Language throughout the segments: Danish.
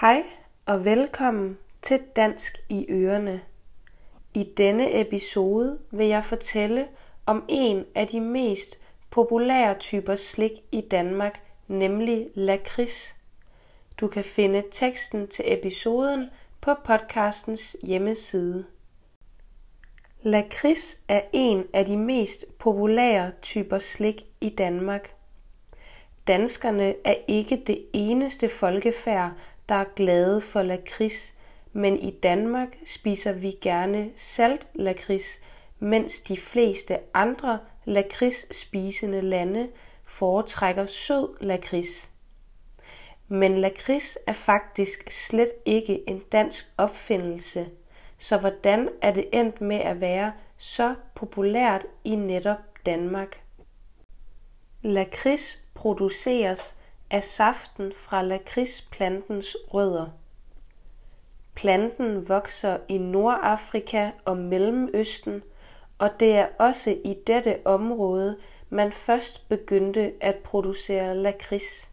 Hej og velkommen til Dansk i Ørene. I denne episode vil jeg fortælle om en af de mest populære typer slik i Danmark, nemlig lakrids. Du kan finde teksten til episoden på podcastens hjemmeside. Lakrids er en af de mest populære typer slik i Danmark. Danskerne er ikke det eneste folkefærd, der er glade for lakrids, men i Danmark spiser vi gerne salt lakrids, mens de fleste andre lakridsspisende lande foretrækker sød lakrids. Men lakrids er faktisk slet ikke en dansk opfindelse, så hvordan er det endt med at være så populært i netop Danmark? Lakrids produceres af saften fra lakridsplantens rødder. Planten vokser i Nordafrika og Mellemøsten, og det er også i dette område, man først begyndte at producere lakrids.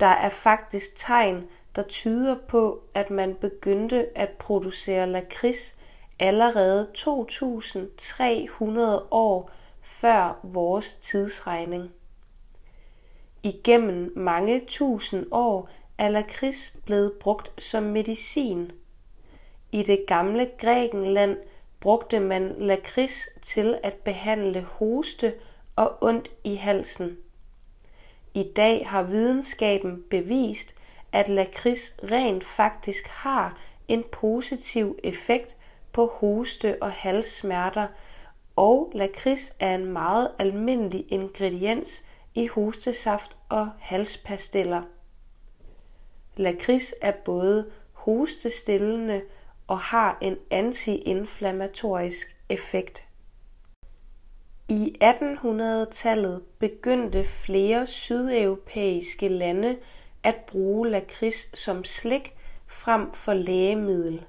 Der er faktisk tegn, der tyder på, at man begyndte at producere lakrids allerede 2300 år før vores tidsregning. Igennem mange tusind år er lakrids blevet brugt som medicin. I det gamle Grækenland brugte man lakrids til at behandle hoste og ondt i halsen. I dag har videnskaben bevist, at lakrids rent faktisk har en positiv effekt på hoste og halssmerter, og lakrids er en meget almindelig ingrediens i hostesaft og halspastiller. Lakrids er både hostestillende og har en antiinflammatorisk effekt. I 1800-tallet begyndte flere sydeuropæiske lande at bruge lakrids som slik frem for lægemiddel.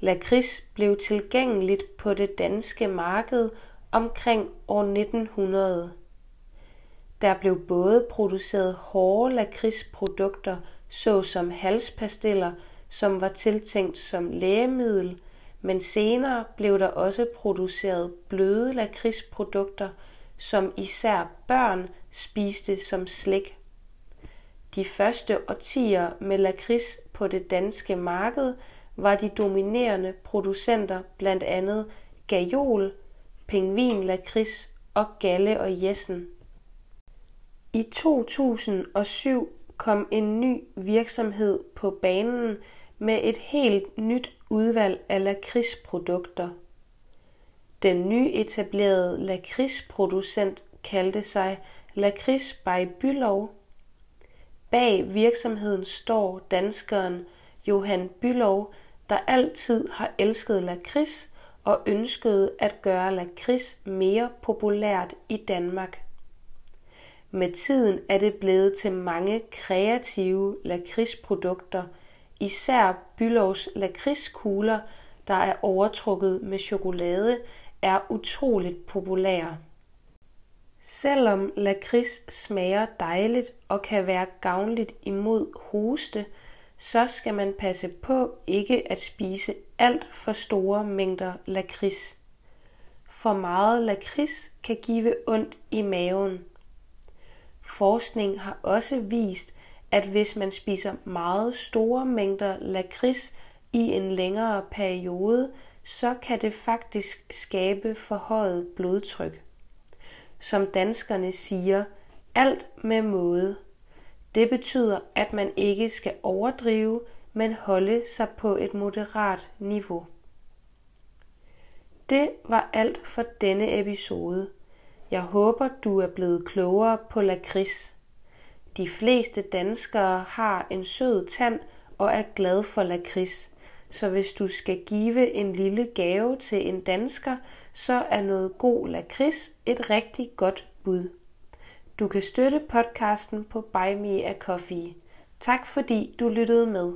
Lakrids blev tilgængeligt på det danske marked omkring år 1900. Der blev både produceret hårde lakridsprodukter såsom halspastiller, som var tiltænkt som lægemiddel, men senere blev der også produceret bløde lakridsprodukter, som især børn spiste som slik. De første årtier med lakrids på det danske marked var de dominerende producenter blandt andet Gajol, Pingvin Lakrids og Galle og Jessen. I 2007 kom en ny virksomhed på banen med et helt nyt udvalg af lakridsprodukter. Den nyetablerede lakridsproducent kaldte sig Lakrids by Bylov. Bag virksomheden står danskeren Johan Bylov, der altid har elsket lakrids og ønskede at gøre lakrids mere populært i Danmark. Med tiden er det blevet til mange kreative lakridsprodukter, især Bylovs lakridskugler, der er overtrukket med chokolade, er utroligt populære. Selvom lakrids smager dejligt og kan være gavnligt imod hoste, så skal man passe på ikke at spise alt for store mængder lakrids. For meget lakrids kan give ondt i maven. Forskning har også vist, at hvis man spiser meget store mængder lakrids i en længere periode, så kan det faktisk skabe forhøjet blodtryk. Som danskerne siger, alt med måde. Det betyder, at man ikke skal overdrive, men holde sig på et moderat niveau. Det var alt for denne episode. Jeg håber, du er blevet klogere på lakrids. De fleste danskere har en sød tand og er glad for lakrids. Så hvis du skal give en lille gave til en dansker, så er noget god lakrids et rigtig godt bud. Du kan støtte podcasten på Buy Me a Coffee. Tak fordi du lyttede med.